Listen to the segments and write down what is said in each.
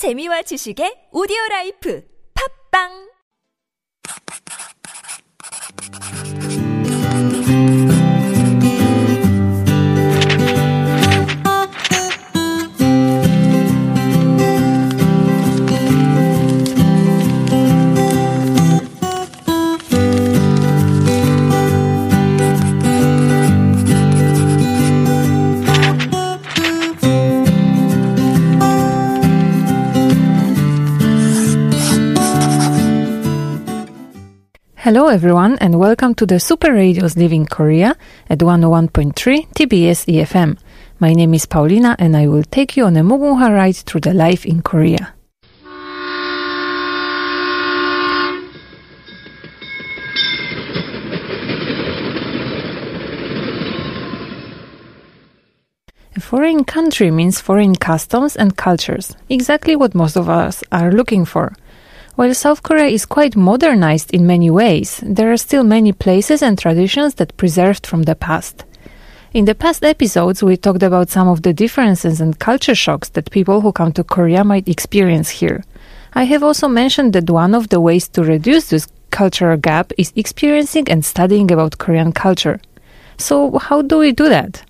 재미와 지식의 오디오 라이프. 팝빵 Hello everyone and welcome to the Super Radios Living Korea at 101.3 TBS EFM. My name is Paulina and I will take you on a Mugunghwa ride through the life in Korea. A foreign country means foreign customs and cultures, exactly what most of us are looking for. While South Korea is quite modernized in many ways, there are still many places and traditions that preserved from the past. In the past episodes, we talked about some of the differences and culture shocks that people who come to Korea might experience here. I have also mentioned that one of the ways to reduce this cultural gap is experiencing and studying about Korean culture. So, how do we do that?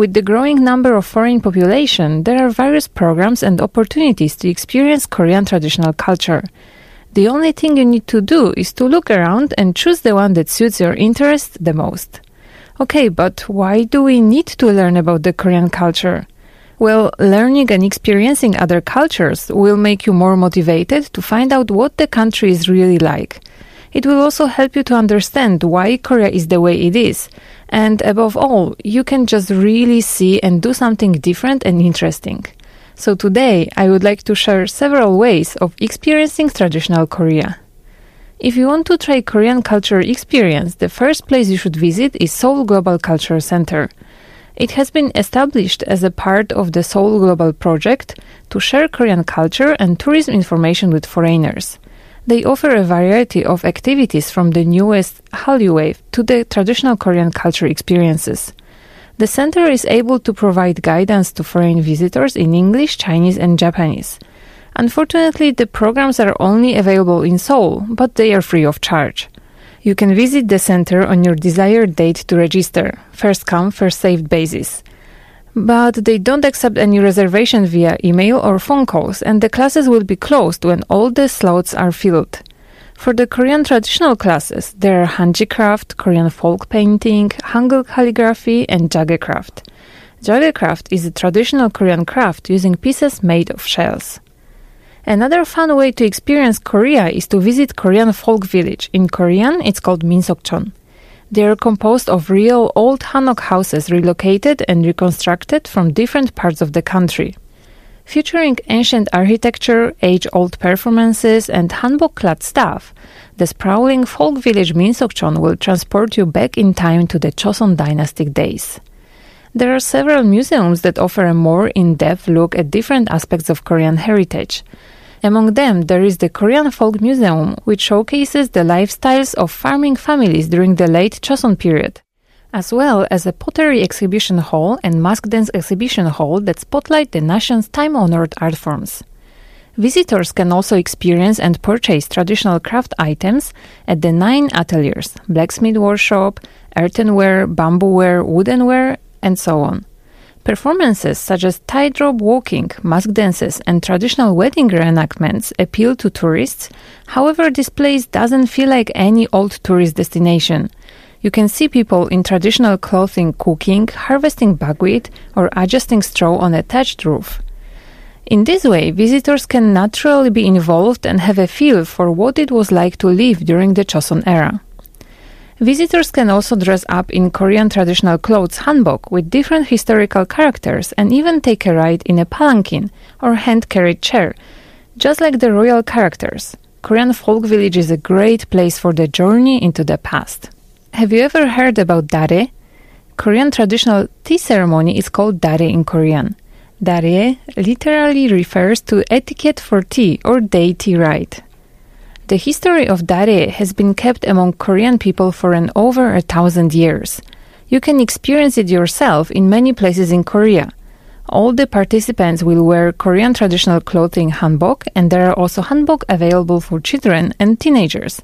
With the growing number of foreign population, there are various programs and opportunities to experience Korean traditional culture. The only thing you need to do is to look around and choose the one that suits your interest the most. Okay, but why do we need to learn about the Korean culture? Well, learning and experiencing other cultures will make you more motivated to find out what the country is really like. It will also help you to understand why Korea is the way it is. And above all, you can just really see and do something different and interesting. So today, I would like to share several ways of experiencing traditional Korea. If you want to try Korean culture experience, the first place you should visit is Seoul Global Culture Center. It has been established as a part of the Seoul Global Project to share Korean culture and tourism information with foreigners. They offer a variety of activities from the newest Hallyu wave to the traditional Korean culture experiences. The center is able to provide guidance to foreign visitors in English, Chinese, and Japanese. Unfortunately, the programs are only available in Seoul, but they are free of charge. You can visit the center on your desired date to register, first come, first saved basis. But they don't accept any reservation via email or phone calls, and the classes will be closed when all the slots are filled. For the Korean traditional classes, there are handicraft, Korean folk painting, Hangul calligraphy, and craft. craft is a traditional Korean craft using pieces made of shells. Another fun way to experience Korea is to visit Korean folk village. In Korean, it's called Minsokcheon. They are composed of real old hanok houses relocated and reconstructed from different parts of the country. Featuring ancient architecture, age old performances, and hanbok clad staff, the sprawling folk village Minsokcheon will transport you back in time to the Choson dynastic days. There are several museums that offer a more in depth look at different aspects of Korean heritage. Among them, there is the Korean Folk Museum, which showcases the lifestyles of farming families during the late Choson period as well as a pottery exhibition hall and mask dance exhibition hall that spotlight the nation's time honored art forms. Visitors can also experience and purchase traditional craft items at the nine ateliers blacksmith workshop, earthenware, bambooware, woodenware, and so on. Performances such as tightrope walking, mask dances, and traditional wedding reenactments appeal to tourists. However, this place doesn't feel like any old tourist destination. You can see people in traditional clothing cooking, harvesting buckwheat, or adjusting straw on a thatched roof. In this way, visitors can naturally be involved and have a feel for what it was like to live during the Choson era. Visitors can also dress up in Korean traditional clothes hanbok with different historical characters and even take a ride in a palanquin or hand carried chair, just like the royal characters. Korean folk village is a great place for the journey into the past. Have you ever heard about darye? Korean traditional tea ceremony is called darye in Korean. Darye literally refers to etiquette for tea or day tea rite. The history of darye has been kept among Korean people for an over a thousand years. You can experience it yourself in many places in Korea. All the participants will wear Korean traditional clothing hanbok, and there are also hanbok available for children and teenagers.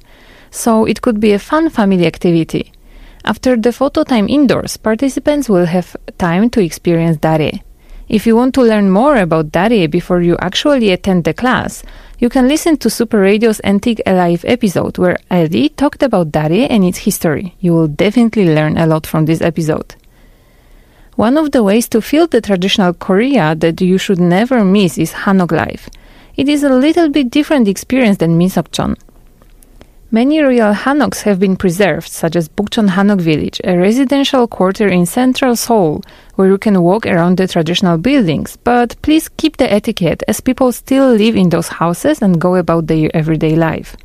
So it could be a fun family activity. After the photo time indoors, participants will have time to experience Darye. If you want to learn more about Darye before you actually attend the class, you can listen to Super Radio's Antique Alive episode where Eddie talked about Darye and its history. You will definitely learn a lot from this episode. One of the ways to feel the traditional Korea that you should never miss is Hanok life. It is a little bit different experience than Minsokcheon. Many royal hanoks have been preserved, such as Bukchon Hanok Village, a residential quarter in central Seoul where you can walk around the traditional buildings. But please keep the etiquette as people still live in those houses and go about their everyday life.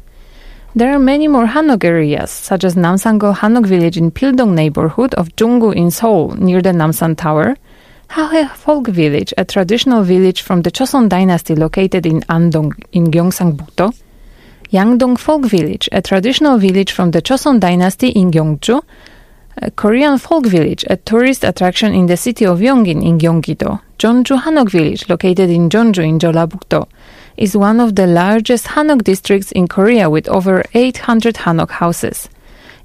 There are many more Hanok areas, such as Namsangol Hanok Village in Pildong neighborhood of Junggu in Seoul, near the Namsan Tower, Hahoe Folk Village, a traditional village from the Choson dynasty located in Andong in Gyeongsang-bukdo, Yangdong Folk Village, a traditional village from the Choson dynasty in Gyeongju, a Korean folk village, a tourist attraction in the city of Yongin in Gyeonggi-do. Jeonju Hanok Village, located in Jeonju in Jeollabuk-do, is one of the largest Hanok districts in Korea with over 800 Hanok houses.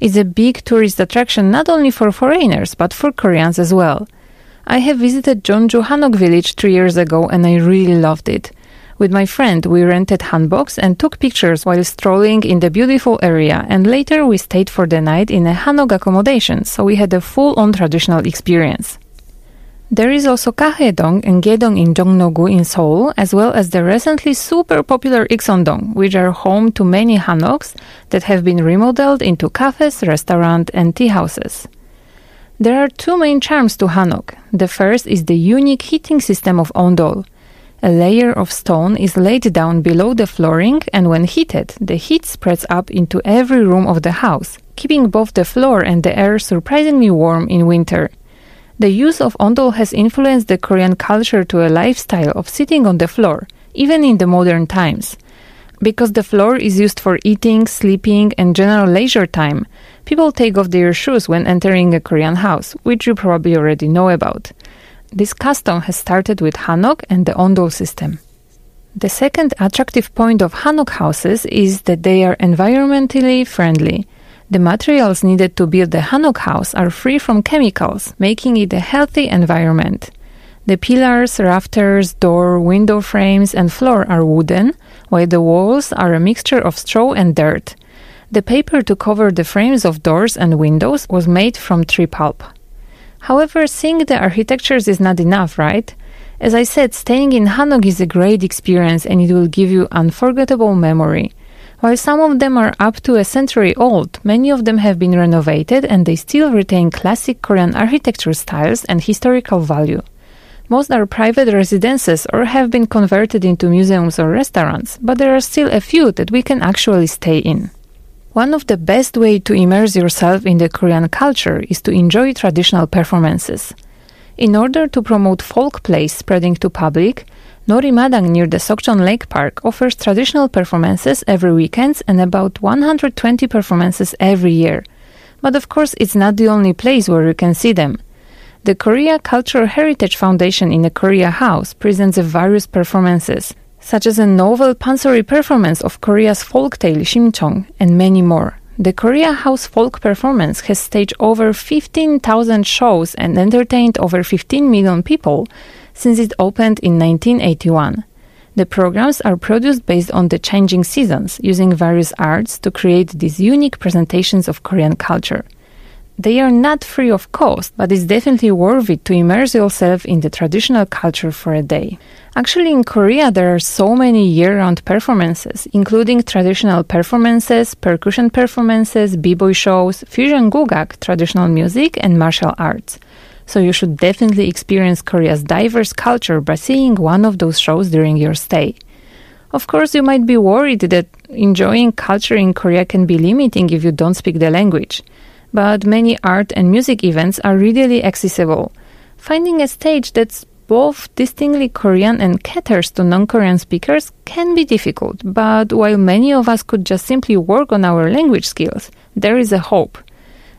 It's a big tourist attraction not only for foreigners but for Koreans as well. I have visited Jeonju Hanok Village three years ago and I really loved it. With my friend, we rented hanboks and took pictures while strolling in the beautiful area, and later we stayed for the night in a hanok accommodation, so we had a full-on traditional experience. There is also Gahoedong and Gedong in Jongno-gu in Seoul, as well as the recently super popular Iksondong, which are home to many hanoks that have been remodeled into cafes, restaurants, and tea houses. There are two main charms to hanok. The first is the unique heating system of ondol. A layer of stone is laid down below the flooring, and when heated, the heat spreads up into every room of the house, keeping both the floor and the air surprisingly warm in winter. The use of ondol has influenced the Korean culture to a lifestyle of sitting on the floor, even in the modern times. Because the floor is used for eating, sleeping, and general leisure time, people take off their shoes when entering a Korean house, which you probably already know about. This custom has started with Hanok and the Ondol system. The second attractive point of Hanok houses is that they are environmentally friendly. The materials needed to build the Hanok house are free from chemicals, making it a healthy environment. The pillars, rafters, door, window frames, and floor are wooden, while the walls are a mixture of straw and dirt. The paper to cover the frames of doors and windows was made from tree pulp. However, seeing the architectures is not enough, right? As I said, staying in Hanok is a great experience and it will give you unforgettable memory. While some of them are up to a century old, many of them have been renovated and they still retain classic Korean architecture styles and historical value. Most are private residences or have been converted into museums or restaurants, but there are still a few that we can actually stay in. One of the best ways to immerse yourself in the Korean culture is to enjoy traditional performances. In order to promote folk plays spreading to public, Norimadang near the Sokchon Lake Park offers traditional performances every weekend and about 120 performances every year. But of course, it's not the only place where you can see them. The Korea Cultural Heritage Foundation in the Korea House presents various performances, such as a novel pansori performance of Korea's folk tale Shimcheong, and many more. The Korea House Folk Performance has staged over 15,000 shows and entertained over 15 million people since it opened in 1981. The programs are produced based on the changing seasons, using various arts to create these unique presentations of Korean culture. They are not free of cost, but it's definitely worth it to immerse yourself in the traditional culture for a day. Actually, in Korea, there are so many year round performances, including traditional performances, percussion performances, b boy shows, fusion gugak, traditional music, and martial arts. So you should definitely experience Korea's diverse culture by seeing one of those shows during your stay. Of course, you might be worried that enjoying culture in Korea can be limiting if you don't speak the language but many art and music events are readily accessible. Finding a stage that's both distinctly Korean and caters to non Korean speakers can be difficult, but while many of us could just simply work on our language skills, there is a hope.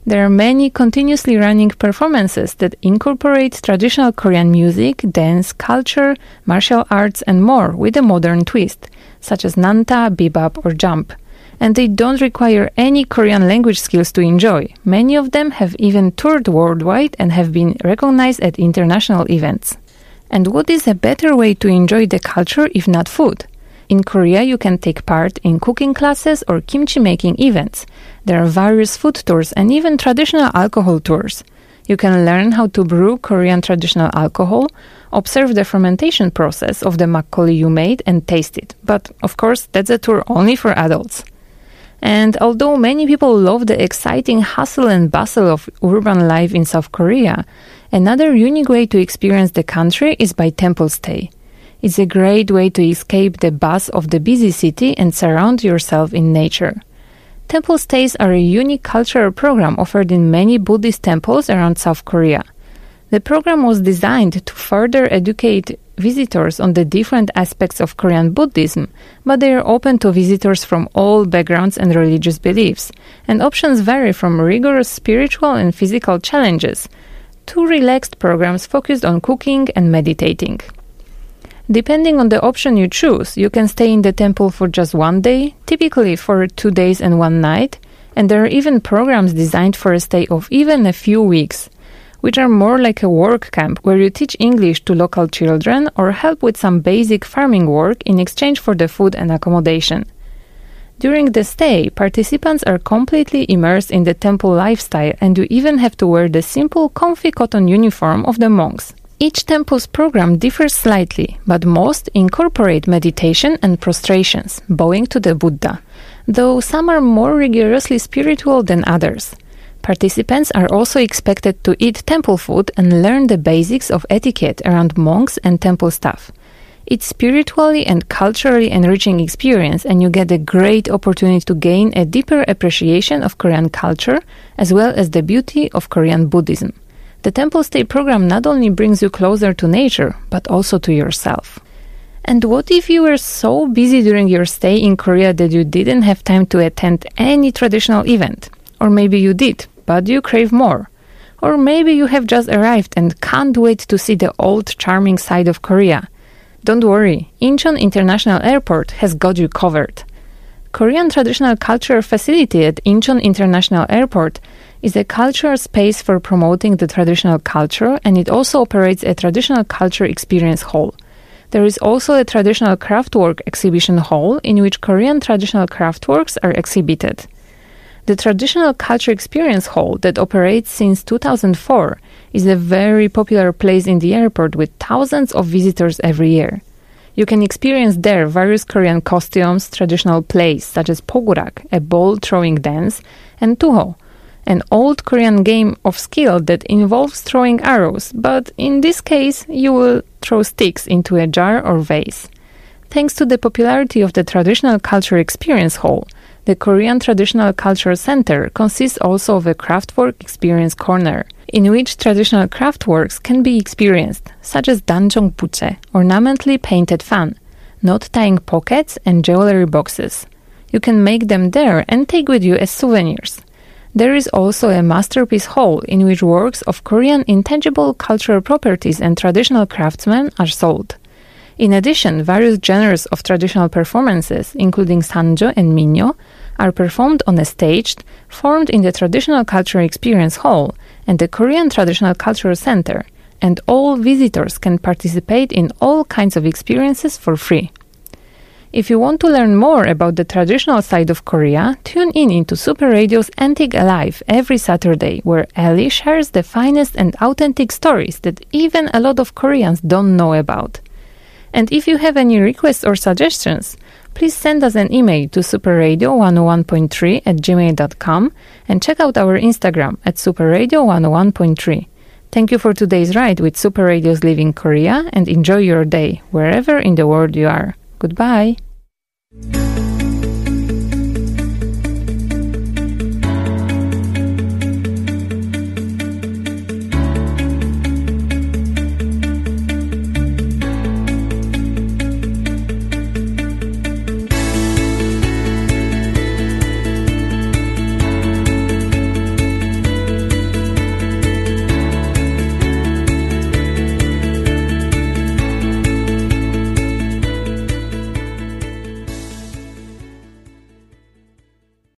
There are many continuously running performances that incorporate traditional Korean music, dance, culture, martial arts, and more with a modern twist, such as nanta, bibap, or jump. And they don't require any Korean language skills to enjoy. Many of them have even toured worldwide and have been recognized at international events. And what is a better way to enjoy the culture if not food? In Korea, you can take part in cooking classes or kimchi making events. There are various food tours and even traditional alcohol tours. You can learn how to brew Korean traditional alcohol, observe the fermentation process of the makgeolli you made, and taste it. But of course, that's a tour only for adults. And although many people love the exciting hustle and bustle of urban life in South Korea, another unique way to experience the country is by temple stay. It's a great way to escape the buzz of the busy city and surround yourself in nature. Temple stays are a unique cultural program offered in many Buddhist temples around South Korea. The program was designed to further educate visitors on the different aspects of Korean Buddhism, but they are open to visitors from all backgrounds and religious beliefs, and options vary from rigorous spiritual and physical challenges to relaxed programs focused on cooking and meditating. Depending on the option you choose, you can stay in the temple for just one day, typically for two days and one night, and there are even programs designed for a stay of even a few weeks, which are more like a work camp where you teach English to local children or help with some basic farming work in exchange for the food and accommodation. During the stay, participants are completely immersed in the temple lifestyle and you even have to wear the simple, comfy cotton uniform of the monks. Each temple's program differs slightly, but most incorporate meditation and prostrations, bowing to the Buddha, though some are more rigorously spiritual than others. Participants are also expected to eat temple food and learn the basics of etiquette around monks and temple staff. It's spiritually and culturally enriching experience and you get a great opportunity to gain a deeper appreciation of Korean culture as well as the beauty of Korean Buddhism. The Temple Stay program not only brings you closer to nature, but also to yourself. And what if you were so busy during your stay in Korea that you didn't have time to attend any traditional event? Or maybe you did, but you crave more. Or maybe you have just arrived and can't wait to see the old charming side of Korea. Don't worry, Incheon International Airport has got you covered. Korean Traditional Culture Facility at Incheon International Airport is a cultural space for promoting the traditional culture and it also operates a traditional culture experience hall. There is also a traditional craftwork exhibition hall in which Korean traditional craftworks are exhibited. The Traditional Culture Experience Hall that operates since 2004 is a very popular place in the airport with thousands of visitors every year. You can experience there various Korean costumes, traditional plays such as pogurak, a ball throwing dance, and tuho, an old Korean game of skill that involves throwing arrows, but in this case, you will throw sticks into a jar or vase. Thanks to the popularity of the Traditional Culture Experience Hall, the Korean Traditional Culture Center consists also of a craftwork experience corner, in which traditional craftworks can be experienced, such as dancheong buchae, ornamentally painted fan, knot tying pockets, and jewelry boxes. You can make them there and take with you as souvenirs. There is also a masterpiece hall in which works of Korean intangible cultural properties and traditional craftsmen are sold. In addition, various genres of traditional performances, including sanjo and minyo, are performed on a stage formed in the Traditional Culture Experience Hall and the Korean Traditional Cultural Center, and all visitors can participate in all kinds of experiences for free. If you want to learn more about the traditional side of Korea, tune in into Super Radio's Antique Alive every Saturday, where Ellie shares the finest and authentic stories that even a lot of Koreans don't know about. And if you have any requests or suggestions, please send us an email to superradio101.3 at gmail.com and check out our Instagram at superradio101.3. Thank you for today's ride with Super Radio's Living Korea and enjoy your day wherever in the world you are. Goodbye.